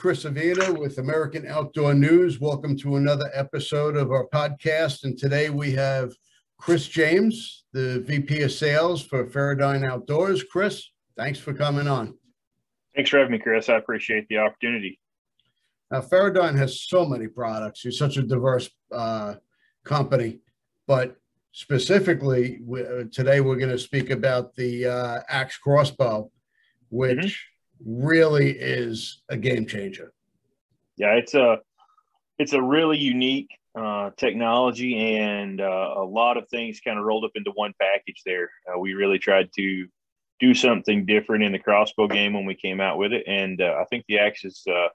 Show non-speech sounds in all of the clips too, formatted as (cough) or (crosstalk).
Chris Avina with American Outdoor News. Welcome to another episode of our podcast. And today we have Chris James, the VP of Sales for Feradyne Outdoors. Chris, thanks for coming on. Thanks for having me, Chris. I appreciate the opportunity. Now, Feradyne has so many products. You're such a diverse uh, company, but specifically we, uh, today we're going to speak about the uh, Axe crossbow, which mm-hmm. Really is a game changer. Yeah, it's a it's a really unique uh, technology and uh, a lot of things kind of rolled up into one package there. Uh, we really tried to do something different in the crossbow game when we came out with it, and uh, I think the Axe is uh,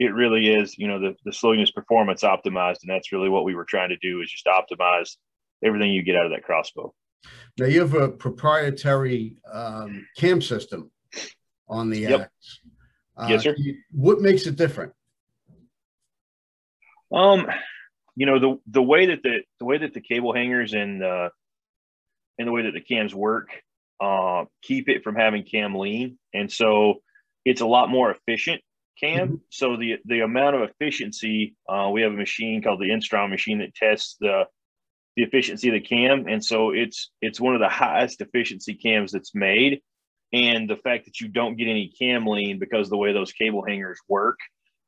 it really is, you know, the, the slowness performance optimized. And that's really what we were trying to do is just optimize everything you get out of that crossbow. Now you have a proprietary um, cam system on the yep. Axe. Uh, yes, sir. What makes it different? Um, you know the the way that the the way that the cable hangers and uh, and the way that the cams work uh, keep it from having cam lean, and so it's a lot more efficient cam. Mm-hmm. So the the amount of efficiency, uh, we have a machine called the Instron machine that tests the the efficiency of the cam, and so it's it's one of the highest efficiency cams that's made. And the fact that you don't get any cam lean because the way those cable hangers work,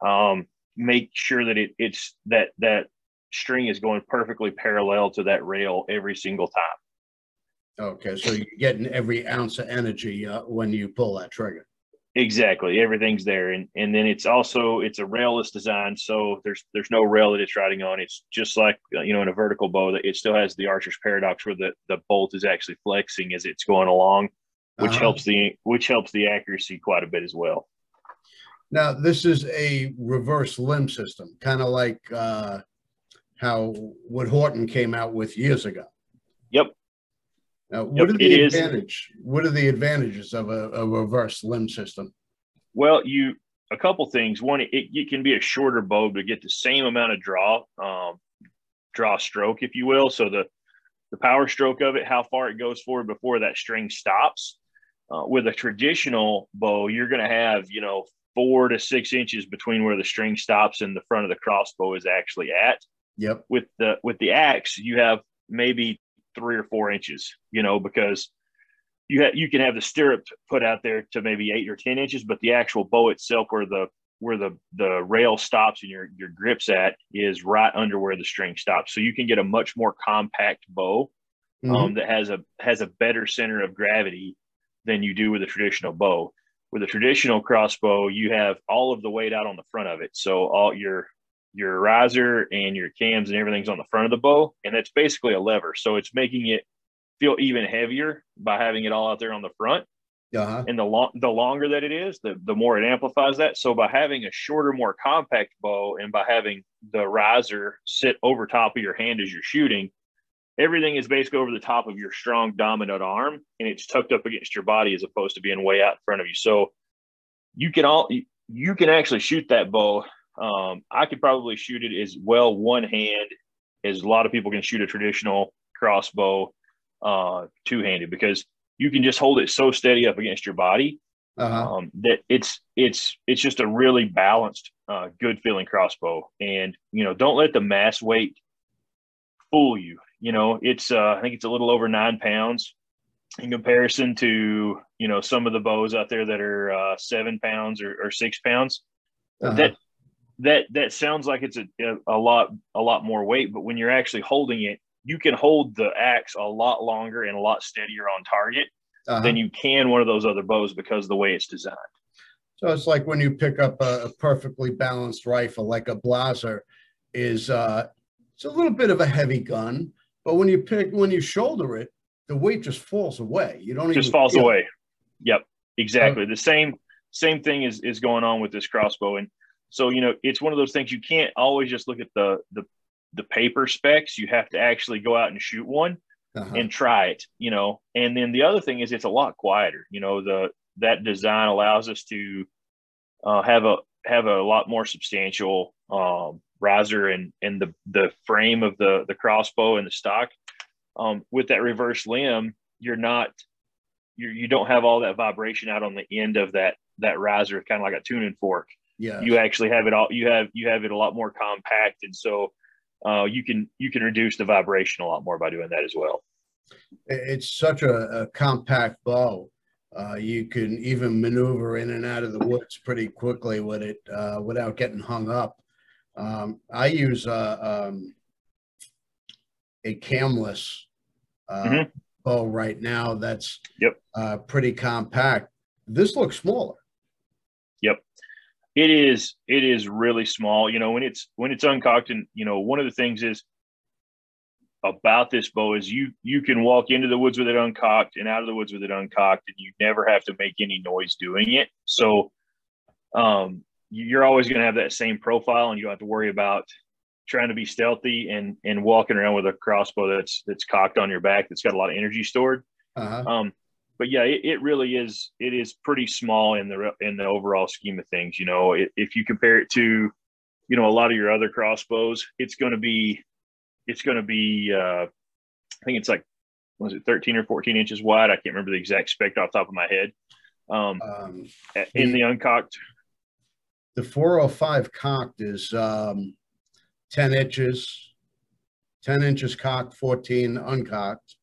um, make sure that it it's that that string is going perfectly parallel to that rail every single time. Okay, so you're getting every ounce of energy uh, when you pull that trigger. Exactly, everything's there, and and then it's also it's a railless design, so there's there's no rail that it's riding on. It's just like uh, you know in a vertical bow that it still has the archer's paradox where the the bolt is actually flexing as it's going along, which uh-huh. helps the which helps the accuracy quite a bit as well. Now this is a reverse limb system, kind of like uh, how what Horton came out with years ago. Yep, now, what yep, are the advantage? Is. What are the advantages of a, a, reverse limb system? Well, you a couple things. One, it, it can be a shorter bow to get the same amount of draw, um, draw stroke, if you will. So the the power stroke of it, how far it goes forward before that string stops. Uh, with a traditional bow, you're going to have you know four to six inches between where the string stops and the front of the crossbow is actually at. Yep. With the with the axe, you have maybe three or four inches, you know, because you ha- you can have the stirrup put out there to maybe eight or ten inches, but the actual bow itself, where the where the the rail stops and your your grips at, is right under where the string stops. So you can get a much more compact bow mm-hmm. um, that has a has a better center of gravity than you do with a traditional bow. With a traditional crossbow, you have all of the weight out on the front of it. So all your your riser and your cams and everything's on the front of the bow, and that's basically a lever. So it's making it feel even heavier by having it all out there on the front. Uh-huh. And the long the longer that it is, the the more it amplifies that. So by having a shorter, more compact bow, and by having the riser sit over top of your hand as you're shooting, everything is basically over the top of your strong dominant arm, and it's tucked up against your body as opposed to being way out in front of you. So you can all you can actually shoot that bow um, I could probably shoot it as well one hand as a lot of people can shoot a traditional crossbow uh, two handed because you can just hold it so steady up against your body uh-huh. um, that it's it's it's just a really balanced, uh, good feeling crossbow. And you know, don't let the mass weight fool you. You know, it's uh, I think it's a little over nine pounds in comparison to you know some of the bows out there that are uh, seven pounds or, or six pounds. Uh-huh. That that that sounds like it's a, a lot a lot more weight, but when you're actually holding it, you can hold the axe a lot longer and a lot steadier on target uh-huh. than you can one of those other bows because the way it's designed. So it's like when you pick up a, a perfectly balanced rifle, like a Blaser, is uh, it's a little bit of a heavy gun, but when you pick when you shoulder it, the weight just falls away. You don't even just falls away. It. Yep, exactly. the same same thing is is going on with this crossbow, and so, you know, it's one of those things you can't always just look at the the the paper specs. You have to actually go out and shoot one uh-huh. and try it, you know. And then the other thing is it's a lot quieter. You know, the that design allows us to uh, have a have a lot more substantial um, riser and and the the frame of the the crossbow and the stock. Um, with that reverse limb, you're not you you don't have all that vibration out on the end of that that riser, kind of like a tuning fork. Yeah. You actually have it all. You have you have it a lot more compact, and so uh, you can you can reduce the vibration a lot more by doing that as well. It's such a, a compact bow. Uh, you can even maneuver in and out of the woods pretty quickly with it uh, without getting hung up. Um, I use a, um, a camless uh, mm-hmm. bow right now that's yep. Uh, pretty compact. This looks smaller. Yep, it is. It is really small. You know, when it's when it's uncocked, and you know, one of the things is about this bow is you you can walk into the woods with it uncocked and out of the woods with it uncocked, and you never have to make any noise doing it. So, um, you're always going to have that same profile, and you don't have to worry about trying to be stealthy and and walking around with a crossbow that's that's cocked on your back that's got a lot of energy stored. Uh-huh. Um, but yeah, it, it, really is. It is pretty small in the in the overall scheme of things. You know, it, if you compare it to, you know, a lot of your other crossbows, it's going to be, it's going to be. Uh, I think it's like, was it 13 or 14 inches wide? I can't remember the exact spec off the top of my head. Um, um in the uncocked. The 405 cocked is um, 10 inches, 10 inches cocked, 14 uncocked.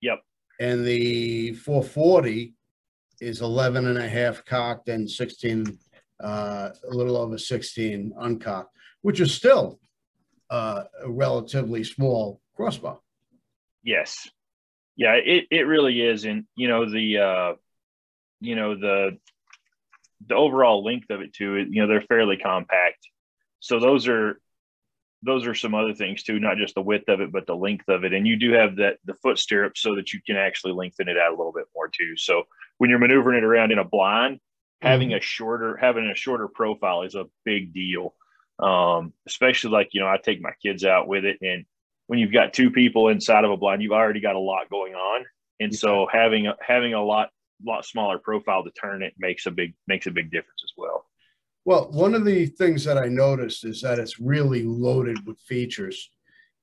Yep. And the 440 is 11 and a half cocked and 16 uh, a little over 16 uncocked which is still uh, a relatively small crossbow yes. Yeah it, it really is. And you know the uh, you know the the overall length of it too you know they're fairly compact so those are those are some other things too, not just the width of it, but the length of it. And you do have that the foot stirrup so that you can actually lengthen it out a little bit more too. So when you're maneuvering it around in a blind, mm-hmm. having a shorter having a shorter profile is a big deal. Um, especially like you know, I take my kids out with it, and when you've got two people inside of a blind, you've already got a lot going on, and so having a, having a lot lot smaller profile to turn it makes a big makes a big difference as well. Well, one of the things that I noticed is that it's really loaded with features.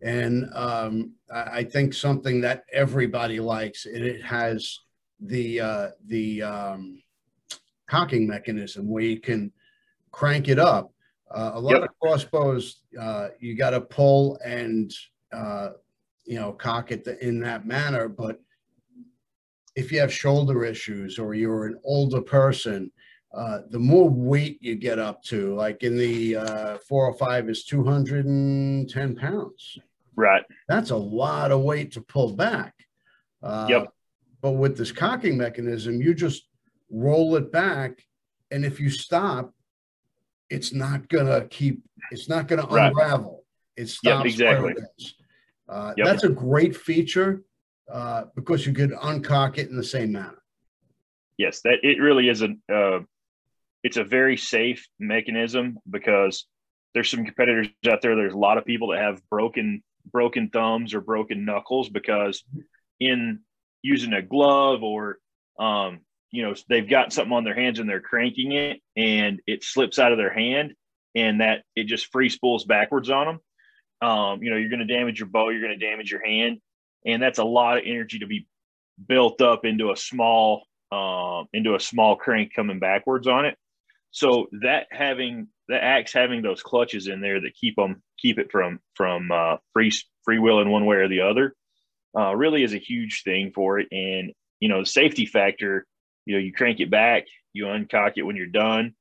And um, I think something that everybody likes, and it has the uh, the um, cocking mechanism where you can crank it up. Uh, a lot yep. of crossbows, uh, you got to pull and uh, you know cock it in that manner. But if you have shoulder issues or you're an older person, uh, the more weight you get up to, like in the uh, 405 is 210 pounds. Right. That's a lot of weight to pull back. Uh, yep. But with this cocking mechanism, you just roll it back. And if you stop, it's not going to keep, it's not going to unravel. It stops. Yep, exactly. Uh, yep. That's a great feature uh, because you could uncock it in the same manner. Yes, that it really is a uh, it's a very safe mechanism because there's some competitors out there. There's a lot of people that have broken broken thumbs or broken knuckles because in using a glove or um, you know they've got something on their hands and they're cranking it and it slips out of their hand and that it just free spools backwards on them. Um, you know, you're going to damage your bow, you're going to damage your hand, and that's a lot of energy to be built up into a small uh, into a small crank coming backwards on it. So that having the axe having those clutches in there that keep them keep it from from uh, free free will in one way or the other uh, really is a huge thing for it. And you know the safety factor, you know you crank it back, you uncock it when you're done.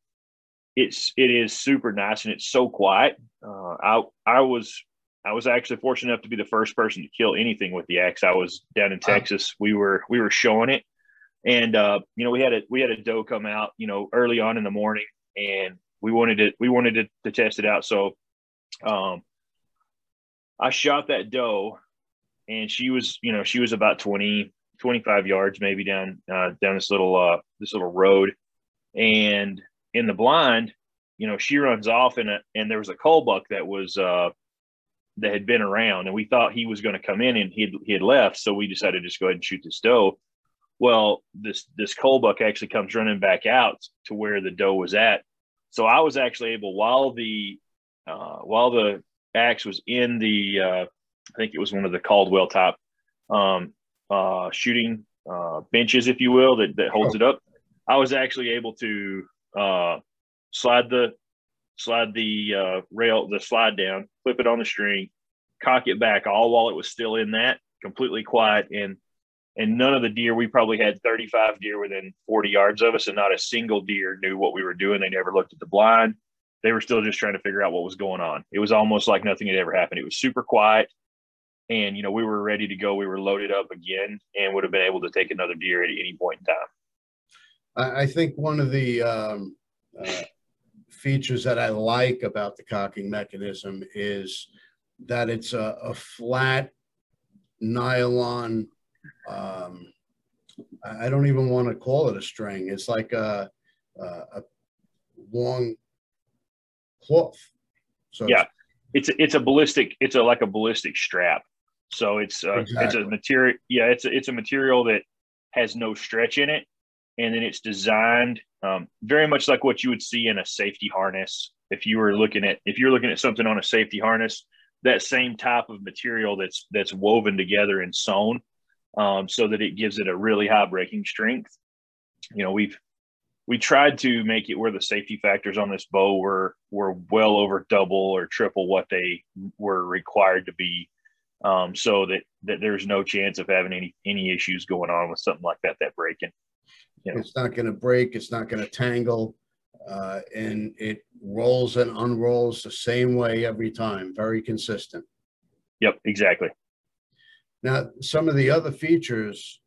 It's it is super nice and it's so quiet. Uh, I I was I was actually fortunate enough to be the first person to kill anything with the axe. I was down in Texas. We were we were showing it and uh, you know, we had a we had a doe come out, you know, early on in the morning, and we wanted to we wanted to, to test it out. So, um, I shot that doe, and she was, you know, she was about 20, 25 yards maybe down uh, down this little uh, this little road, and in the blind, you know, she runs off, and a, and there was a cull buck that was uh, that had been around, and we thought he was going to come in, and he he had left, so we decided to just go ahead and shoot this doe well, this this buck actually comes running back out to where the doe was at. So I was actually able while the uh, while the axe was in the uh, I think it was one of the Caldwell top um, uh, shooting uh, benches, if you will, that, that holds it up. I was actually able to uh, slide the slide the uh, rail, the slide down, flip it on the string, cock it back, all while it was still in that, completely quiet, and and none of the deer. We probably had 35 deer within 40 yards of us, and not a single deer knew what we were doing. They never looked at the blind. They were still just trying to figure out what was going on. It was almost like nothing had ever happened. It was super quiet, and you know we were ready to go. We were loaded up again, and would have been able to take another deer at any point in time. I, think one of the um, uh, features that I like about the cocking mechanism is that it's a, a flat nylon. Um, I don't even want to call it a string. It's like a, a, a long cloth. So yeah, it's a, it's a ballistic. It's a like a ballistic strap. So it's uh, exactly. it's a material. Yeah, it's a, it's a material that has no stretch in it, and then it's designed um, very much like what you would see in a safety harness. If you were looking at if you're looking at something on a safety harness, that same type of material that's that's woven together and sewn, um, so that it gives it a really high breaking strength. You know, we've we tried to make it where the safety factors on this bow were were well over double or triple what they were required to be, um, so that that there's no chance of having any any issues going on with something like that that breaking. Know? It's not going to break. It's not going to tangle, uh, and it rolls and unrolls the same way every time. Very consistent. Yep, exactly. Now, some of the other features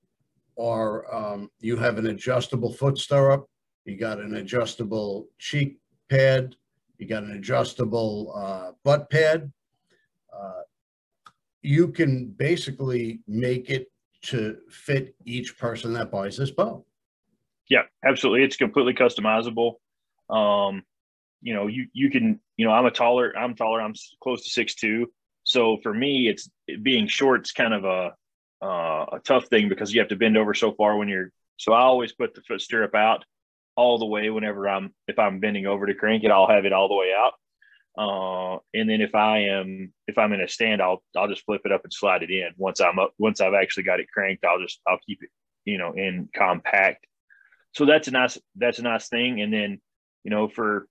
are um, you have an adjustable foot stirrup, you got an adjustable cheek pad, you got an adjustable uh, butt pad. Uh, you can basically make it to fit each person that buys this bow. Yeah, absolutely. It's completely customizable. Um, you know, you you can, you know, I'm a taller, I'm taller, I'm close to six two. So for me, it's being short. It's kind of a uh, a tough thing because you have to bend over so far when you're. So I always put the foot stirrup out all the way whenever I'm if I'm bending over to crank it, I'll have it all the way out. Uh, and then if I am if I'm in a stand, I'll I'll just flip it up and slide it in. Once I'm up, once I've actually got it cranked, I'll just I'll keep it you know in compact so that's a nice that's a nice thing. And then you know for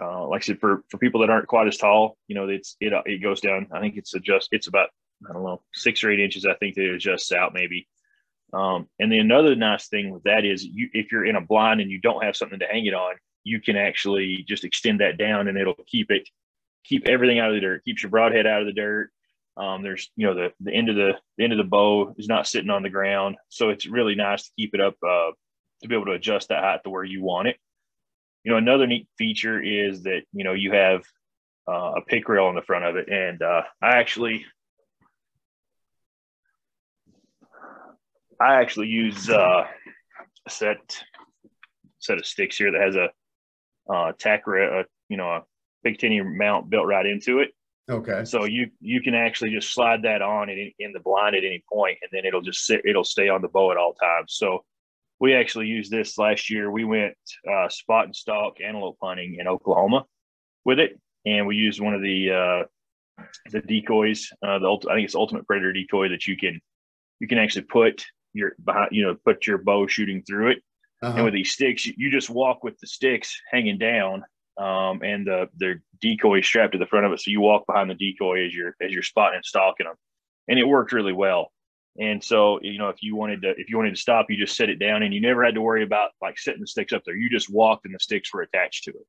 uh, like I said for for people that aren't quite as tall, you know it's it it goes down. I think it's adjust it's about I don't know six or eight inches. I think that it adjusts out maybe. Um, and then another nice thing with that is you if you're in a blind and you don't have something to hang it on, you can actually just extend that down and it'll keep it keep everything out of the dirt, keeps your broadhead out of the dirt. Um, there's you know the the end of the, the end of the bow is not sitting on the ground, so it's really nice to keep it up uh, to be able to adjust that height to where you want it. You know, another neat feature is that, you know, you have uh, a pick rail on the front of it. And uh, I actually, I actually use uh, a set set of sticks here that has a uh, tack rail, uh, you know, a Picatinny mount built right into it. Okay. So you you can actually just slide that on in, in the blind at any point, and then it'll just sit. It'll stay on the bow at all times. So we actually used this last year. We went uh, spot and stalk antelope hunting in Oklahoma with it, and we used one of the uh, the decoys. Uh, the I think it's Ultimate Predator decoy that you can you can actually put your behind you know put your bow shooting through it. Uh-huh. And with these sticks, you just walk with the sticks hanging down, um, and the the decoy strapped to the front of it. So you walk behind the decoy as you're as you're spotting and stalking them, and it worked really well. And so, you know, if you wanted to, if you wanted to stop, you just set it down and you never had to worry about like setting the sticks up there. You just walked and the sticks were attached to it.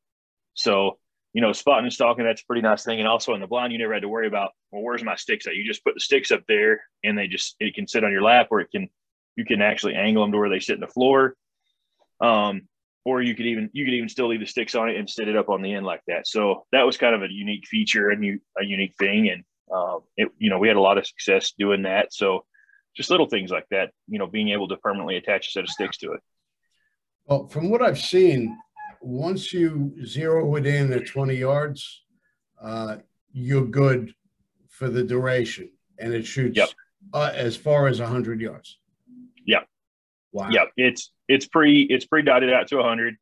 So, you know, spotting and stalking, that's a pretty nice thing. And also in the blind, you never had to worry about, well, where's my sticks at? You just put the sticks up there and they just, it can sit on your lap or it can, you can actually angle them to where they sit in the floor. Um, or you could even, you could even still leave the sticks on it and set it up on the end like that. So that was kind of a unique feature and a unique thing. And, um, it, you know, we had a lot of success doing that. So, just little things like that, you know, being able to permanently attach a set of sticks to it. Well, from what I've seen, once you zero it in at 20 yards, uh, you're good for the duration and it shoots yep. uh, as far as 100 yards. Yeah. Wow. Yeah, it's it's pre it's pre dotted out to 100.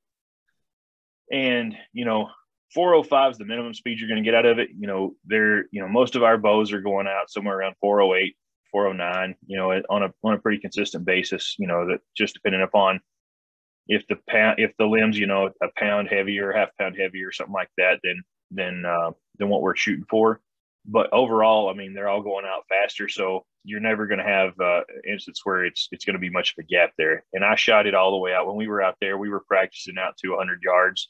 And, you know, 405 is the minimum speed you're going to get out of it. You know, there, you know, most of our bows are going out somewhere around 408. 409, you know, on a on a pretty consistent basis, you know, that just depending upon if the pound, if the limbs, you know, a pound heavier, half pound heavier, something like that, then than uh, than what we're shooting for. But overall, I mean, they're all going out faster, so you're never going to have uh, instance where it's it's going to be much of a gap there. And I shot it all the way out when we were out there. We were practicing out to 100 yards,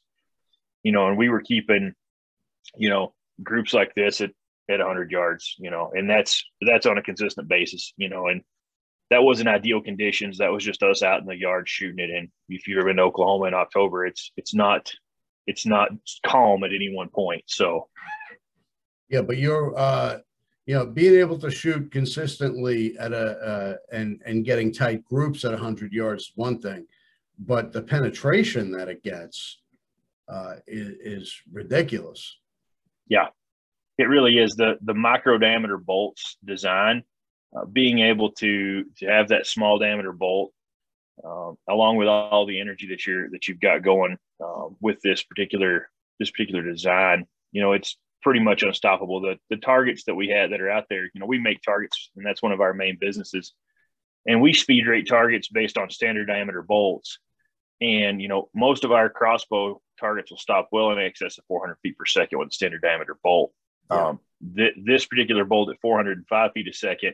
you know, and we were keeping, you know, groups like this at at 100 yards, you know, and that's that's on a consistent basis, you know, and that wasn't ideal conditions. That was just us out in the yard shooting it. And if you've ever been to Oklahoma in October, it's it's not it's not calm at any one point. So yeah, but you're uh you know being able to shoot consistently at a uh, and and getting tight groups at 100 yards is one thing, but the penetration that it gets uh, is, is ridiculous. Yeah, it really is the the micro diameter bolts design. Uh, being able to to have that small diameter bolt um, along with all the energy that you're that you've got going uh, with this particular this particular design you know it's pretty much unstoppable. The the targets that we had that are out there you know we make targets and that's one of our main businesses. And we speed rate targets based on standard diameter bolts. And you know most of our crossbow targets will stop well in excess of 400 feet per second with standard diameter bolt yeah. um, th- this particular bolt at 405 feet a second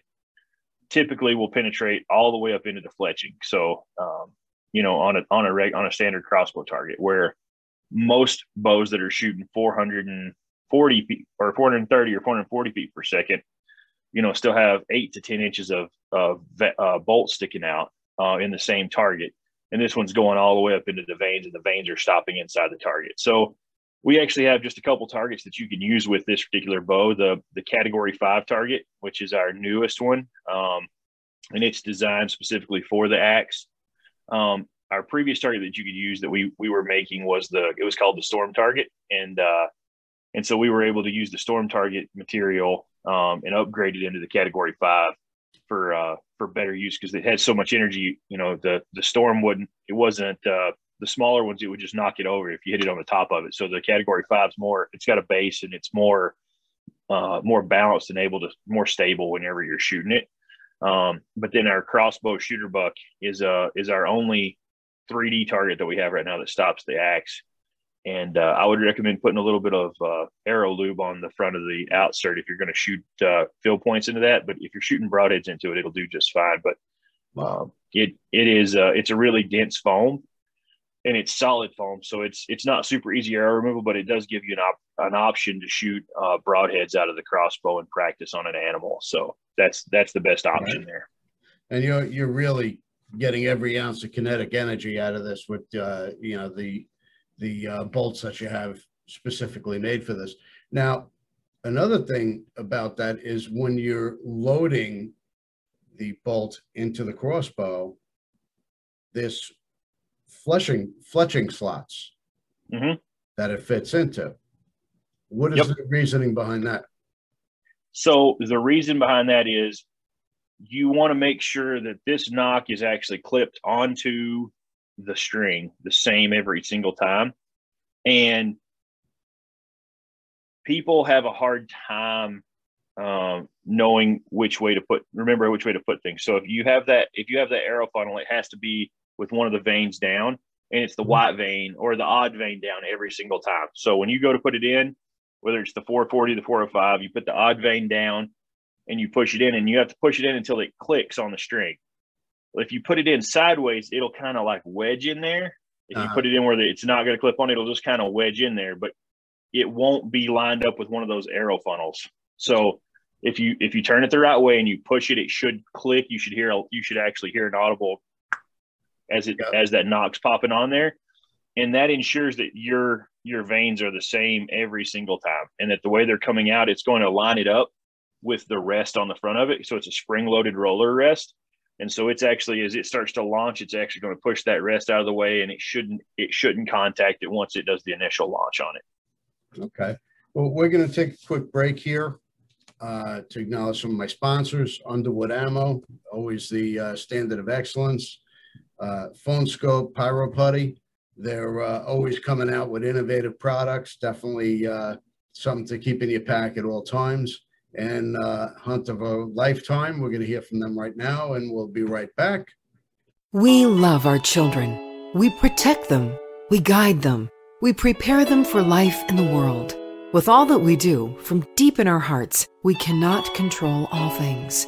typically will penetrate all the way up into the fletching. So, um, you know, on a on a reg, on a standard crossbow target, where most bows that are shooting 440 feet or 430 or 440 feet per second, you know, still have eight to 10 inches of of uh, bolt sticking out uh, in the same target, and this one's going all the way up into the vanes, and the vanes are stopping inside the target. So we actually have just a couple targets that you can use with this particular bow. The the category five target, which is our newest one, um, and it's designed specifically for the axe. Um, our previous target that you could use that we we were making was the it was called the storm target, and uh, and so we were able to use the storm target material um, and upgrade it into the category five for uh, for better use because it had so much energy. You know, the the storm wouldn't it wasn't uh, the smaller ones, it would just knock it over if you hit it on the top of it. So the category five is more, it's got a base and it's more, uh, more balanced and able to more stable whenever you're shooting it. Um, but then our crossbow shooter buck is uh is our only 3D target that we have right now that stops the axe. And uh, I would recommend putting a little bit of uh, arrow lube on the front of the outsert if you're going to shoot uh, field points into that. But if you're shooting broadheads into it, it'll do just fine. But um, it it is uh, it's a really dense foam, and it's solid foam, so it's it's not super easy arrow removal, but it does give you an op- an option to shoot uh, broadheads out of the crossbow and practice on an animal. So that's that's the best option right. there. And you're you're really getting every ounce of kinetic energy out of this with uh, you know the the uh, bolts that you have specifically made for this. Now, another thing about that is when you're loading the bolt into the crossbow, this fletching fletching slots mm-hmm. that it fits into. What is yep. the reasoning behind that? So the reason behind that is you want to make sure that this nock is actually clipped onto the string the same every single time. And people have a hard time um, knowing which way to put remember which way to put things so if you have that if you have that arrow funnel it has to be with one of the vanes down and it's the mm-hmm. white vane or the odd vane down every single time. So when you go to put it in, whether it's the 440, the 405, you put the odd vane down and you push it in and you have to push it in until it clicks on the string. If you put it in sideways, it'll kind of like wedge in there. If uh-huh. you put it in where it's not going to clip on, it'll just kind of wedge in there, but it won't be lined up with one of those arrow funnels. So if you if you turn it the right way and you push it, it should click. You should hear you should actually hear an audible as it as that nock's popping on there, and that ensures that your your vanes are the same every single time, and that the way they're coming out, it's going to line it up with the rest on the front of it. So it's a spring loaded roller rest. And so it's actually as it starts to launch, it's actually going to push that rest out of the way, and it shouldn't it shouldn't contact it once it does the initial launch on it. Okay. Well, we're going to take a quick break here uh, to acknowledge some of my sponsors. Underwood Ammo, always the uh, standard of excellence uh, Phone Skope, Pyro Putty. They're uh, always coming out with innovative products. Definitely uh, something to keep in your pack at all times. And uh, Hunt of a Lifetime. We're going to hear from them right now, and we'll be right back. We love our children. We protect them. We guide them. We prepare them for life in the world. With all that we do, from deep in our hearts, we cannot control all things.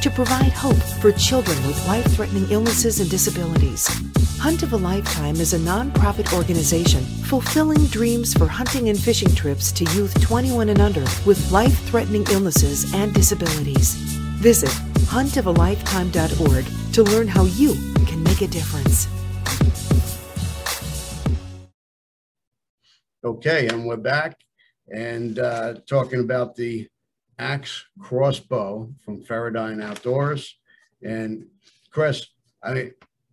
to provide hope for children with life threatening illnesses and disabilities. Hunt of a Lifetime is a nonprofit organization fulfilling dreams for hunting and fishing trips to youth 21 and under with life threatening illnesses and disabilities. Visit huntofalifetime.org to learn how you can make a difference. Okay, and we're back and uh, talking about the axe crossbow from Feradyne Outdoors. And Chris, I mean,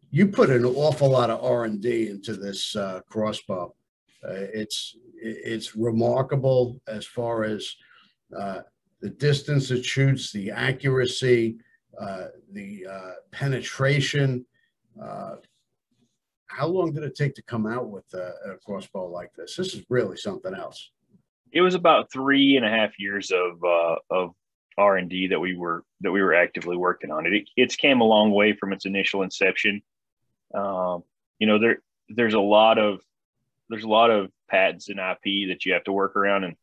you put an awful lot of R and D into this uh, crossbow. Uh, it's it's remarkable as far as uh, the distance it shoots, the accuracy, uh, the uh, penetration. Uh, how long did it take to come out with a, a crossbow like this? This is really something else it was about three and a half years of uh, of R and D that we were that we were actively working on it. it. It's came a long way from its initial inception. Um, you know, there there's a lot of there's a lot of patents and IP that you have to work around, and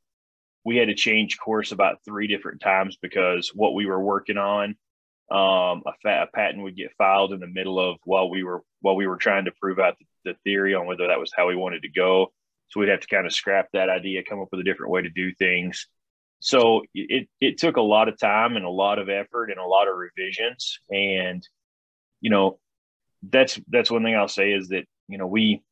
we had to change course about three different times because what we were working on, um, a, a patent would get filed in the middle of while we were while we were trying to prove out the, the theory on whether that was how we wanted to go so we'd have to kind of scrap that idea, come up with a different way to do things. So it it took a lot of time and a lot of effort and a lot of revisions. And you know, that's that's one thing I'll say is that you know we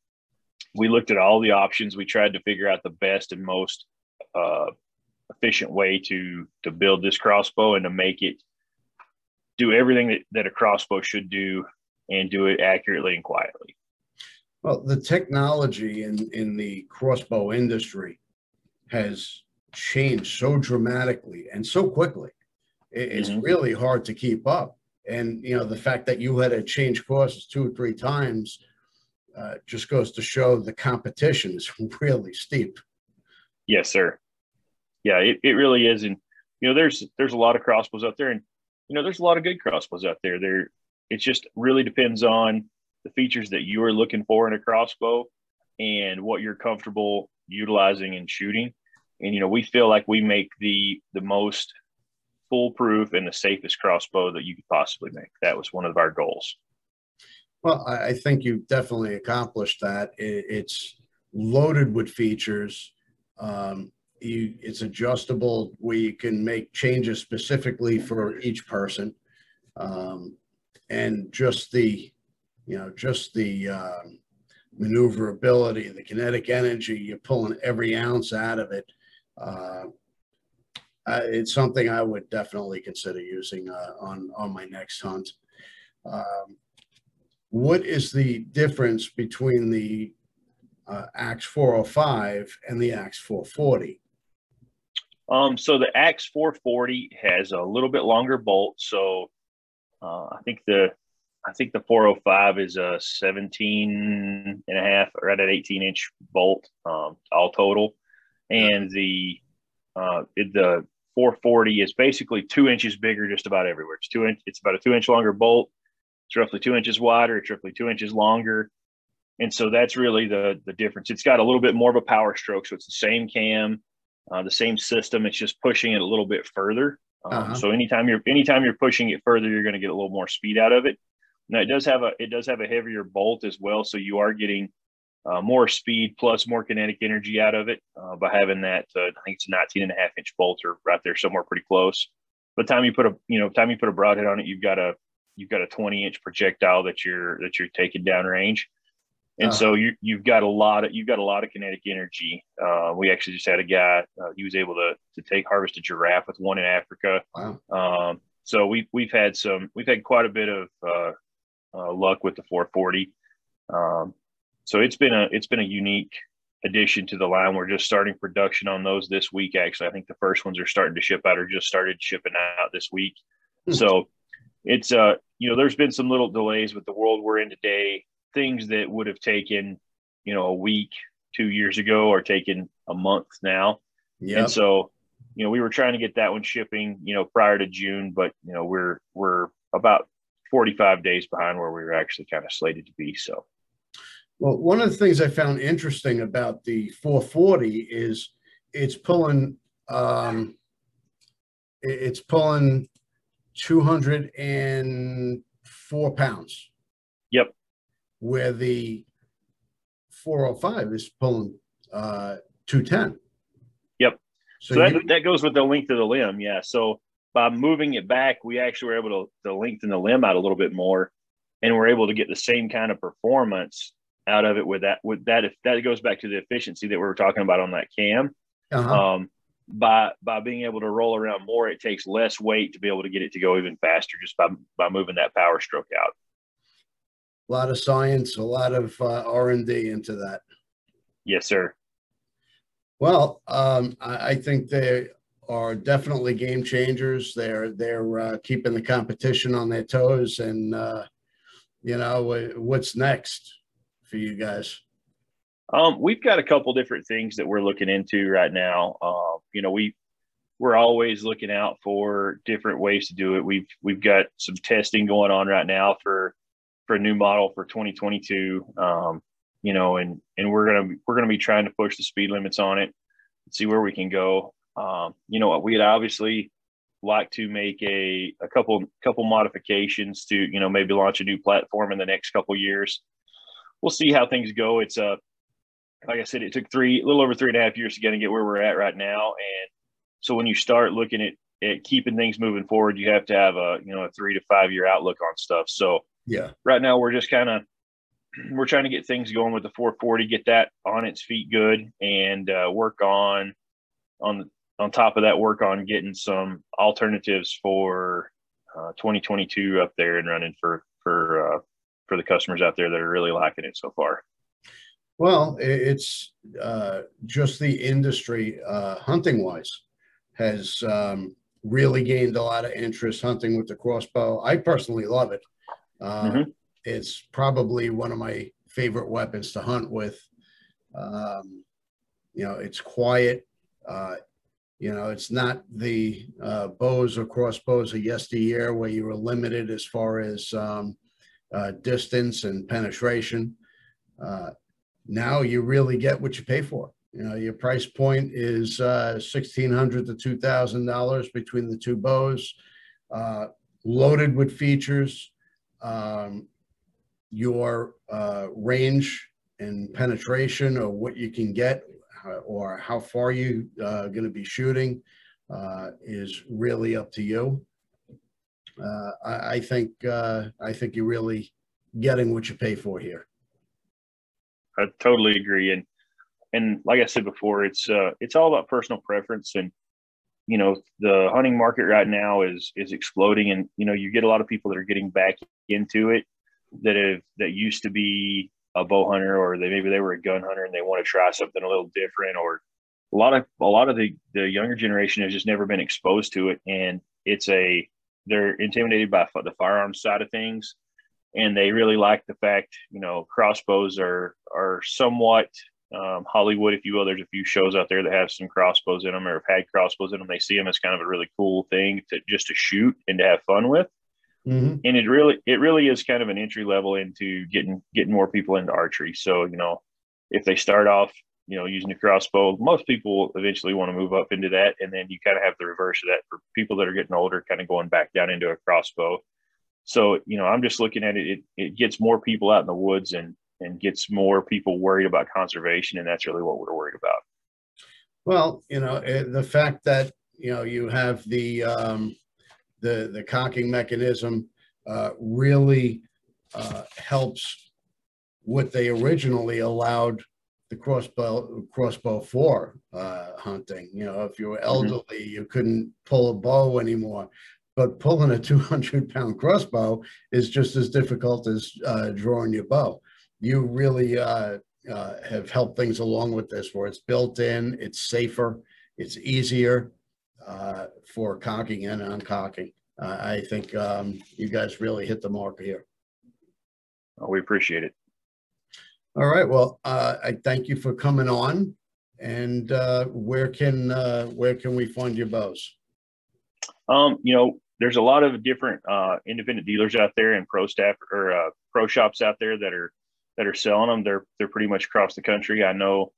we looked at all the options. We tried to figure out the best and most uh, efficient way to to build this crossbow and to make it do everything that, that a crossbow should do and do it accurately and quietly. Well, the technology in, in the crossbow industry has changed so dramatically and so quickly. it's mm-hmm. really hard to keep up. And, you know, the fact that you had to change courses two or three times uh, just goes to show the competition is (laughs) really steep. Yes, sir. Yeah, it, it really is. And, you know, there's, there's a lot of crossbows out there and, you know, there's a lot of good crossbows out there. There, it just really depends on the features that you are looking for in a crossbow and what you're comfortable utilizing and shooting. And you know, we feel like we make the the most foolproof and the safest crossbow that you could possibly make. That was one of our goals. Well, I think you've definitely accomplished that. It's loaded with features. Um, you, it's adjustable where you can make changes specifically for each person. Um, and just the you know, just the um, maneuverability, the kinetic energy, you're pulling every ounce out of it. Uh, it's something I would definitely consider using uh, on on my next hunt. Um, what is the difference between the uh, Axe 405 and the Axe 440? Um, so the Axe 440 has a little bit longer bolt. So uh, I think the I think the 405 is a 17 and a half, right at 18 inch bolt, um, all total. And the uh, the 440 is basically two inches bigger just about everywhere. It's two inch, it's about a two inch longer bolt. It's roughly two inches wider. It's roughly two inches longer. And so that's really the the difference. It's got a little bit more of a power stroke, so it's the same cam, uh, the same system. It's just pushing it a little bit further. Um, uh-huh. So anytime you're anytime you're pushing it further, you're going to get a little more speed out of it. Now it does have a it does have a heavier bolt as well, so you are getting uh, more speed plus more kinetic energy out of it uh, by having that. Uh, I think it's a 19 and a half inch bolt or right there somewhere pretty close. By the time you put a you know time you put a broadhead on it, you've got a you've got a 20 inch projectile that you're that you're taking down range. And uh-huh. so you you've got a lot of you've got a lot of kinetic energy. Uh, we actually just had a guy uh, he was able to to take harvest a giraffe with one in Africa. Wow. Um, so we've we've had some we've had quite a bit of uh, uh, luck with the 440. Um, so it's been a it's been a unique addition to the line. We're just starting production on those this week. Actually, I think the first ones are starting to ship out or just started shipping out this week. Hmm. So it's uh you know there's been some little delays with the world we're in today. Things that would have taken you know a week two years ago are taking a month now. Yeah. And so you know we were trying to get that one shipping you know prior to June, but you know we're we're about 45 days behind where we were actually kind of slated to be. So well, one of the things I found interesting about the 440 is it's pulling um, it's pulling 204 pounds. Yep. Where the 405 is pulling uh, 210. Yep. So, so that, you, that goes with the length of the limb. Yeah. So by moving it back, we actually were able to, to lengthen the limb out a little bit more and we're able to get the same kind of performance out of it with that with that if that goes back to the efficiency that we were talking about on that cam. Uh-huh. um, by by being able to roll around more it takes less weight to be able to get it to go even faster just by by moving that power stroke out. A lot of science a lot of uh, r&d into that. Yes sir. Well um, I, I, think they are definitely game changers they're they're uh, keeping the competition on their toes and uh, you know what's next for you guys? Um, we've got a couple different things that we're looking into right now. Uh, you know, we we're always looking out for different ways to do it. We've we've got some testing going on right now for for a new model for 2022. Um, you know, and and we're gonna we're gonna be trying to push the speed limits on it, see where we can go. Um, you know, we'd obviously like to make a a couple couple modifications to you know maybe launch a new platform in the next couple years we'll see how things go. It's a, uh, like I said, it took three, a little over three and a half years to get and get where we're at right now. And so when you start looking at, at keeping things moving forward, you have to have a, you know, a three to five year outlook on stuff. So yeah, right now we're just kind of, we're trying to get things going with the 440, get that on its feet good and uh, work on, on, on top of that, work on getting some alternatives for uh, 2022 up there and running for, for, uh, for the customers out there that are really liking it so far? Well, it's uh, just the industry, uh, hunting wise, has um, really gained a lot of interest hunting with the crossbow. I personally love it. Uh, mm-hmm. It's probably one of my favorite weapons to hunt with. Um, you know, it's quiet. Uh, you know, it's not the uh, bows or crossbows of yesteryear where you were limited as far as um, uh, distance and penetration. Uh, now you really get what you pay for. You know, your price point is uh, 1,600 to $2,000 between the two bows, uh, loaded with features. Um, your uh, range and penetration or what you can get or how far you uh, going to be shooting uh, is really up to you. Uh, I, I, think uh, I think you're really getting what you pay for here. I totally agree, and and like I said before, it's uh, it's all about personal preference, and you know the hunting market right now is is exploding, and you know you get a lot of people that are getting back into it that have that used to be a bow hunter or they maybe they were a gun hunter and they want to try something a little different or a lot of a lot of the the younger generation has just never been exposed to it and it's a they're intimidated by the firearms side of things and they really like the fact you know crossbows are are somewhat um, hollywood if you will. There's a few shows out there that have some crossbows in them or have had crossbows in them they see them as kind of a really cool thing to just to shoot and to have fun with mm-hmm. and it really it really is kind of an entry level into getting getting more people into archery so you know if they start off you know, using a crossbow. Most people eventually want to move up into that. And then you kind of have the reverse of that for people that are getting older, kind of going back down into a crossbow. So, you know, I'm just looking at it, it, it gets more people out in the woods and, and gets more people worried about conservation. And that's really what we're worried about. Well, you know, eh, the fact that, you know, you have the, um, the, the cocking mechanism uh, really uh, helps what they originally allowed the crossbow crossbow for uh, hunting. You know, if you were mm-hmm. elderly, mm-hmm. you couldn't pull a bow anymore. But pulling a (laughs) 200 pound crossbow is just as difficult as uh, drawing your bow. You really, uh, uh, have helped things along with this, where it's built in, it's safer, it's easier uh, for cocking and uncocking. Uh, I think um, you guys really hit the mark here. Oh, we appreciate it. All right. Well, uh, I thank you for coming on. And uh, where can uh, where can we find your bows? Um, you know, there's a lot of different uh, independent dealers out there and pro staff or uh, pro shops out there that are that are selling them. They're they're pretty much across the country. I know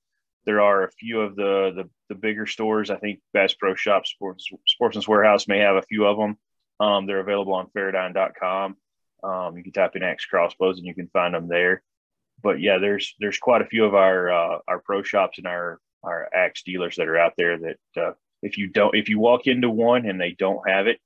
there are a few of the the, the bigger stores. I think Bass Pro Shop Sports Sportsman's Warehouse may have a few of them. Um, they're available on Feradyne.com. Um, you can type in Axe Crossbows and you can find them there. But yeah, there's there's quite a few of our uh, our pro shops and our our axe dealers that are out there that uh, if you don't if you walk into one and they don't have it,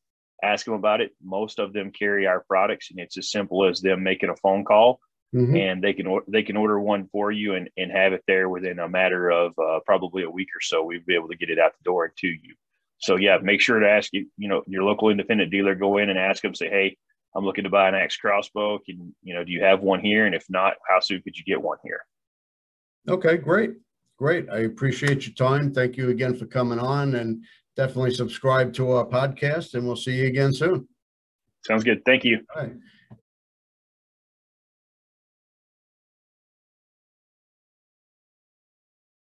ask them about it. Most of them carry our products, and it's as simple as them making a phone call, mm-hmm. and they can they can order one for you and and have it there within a matter of uh, probably a week or so. We'd be able to get it out the door and to you. So yeah, make sure to ask you you know your local independent dealer. Go in and ask them. Say, hey, I'm looking to buy an axe crossbow. Can you know do you have one here? And if not, how soon could you get one here? Okay, great. Great. I appreciate your time. Thank you again for coming on and definitely subscribe to our podcast and we'll see you again soon. Sounds good. Thank you.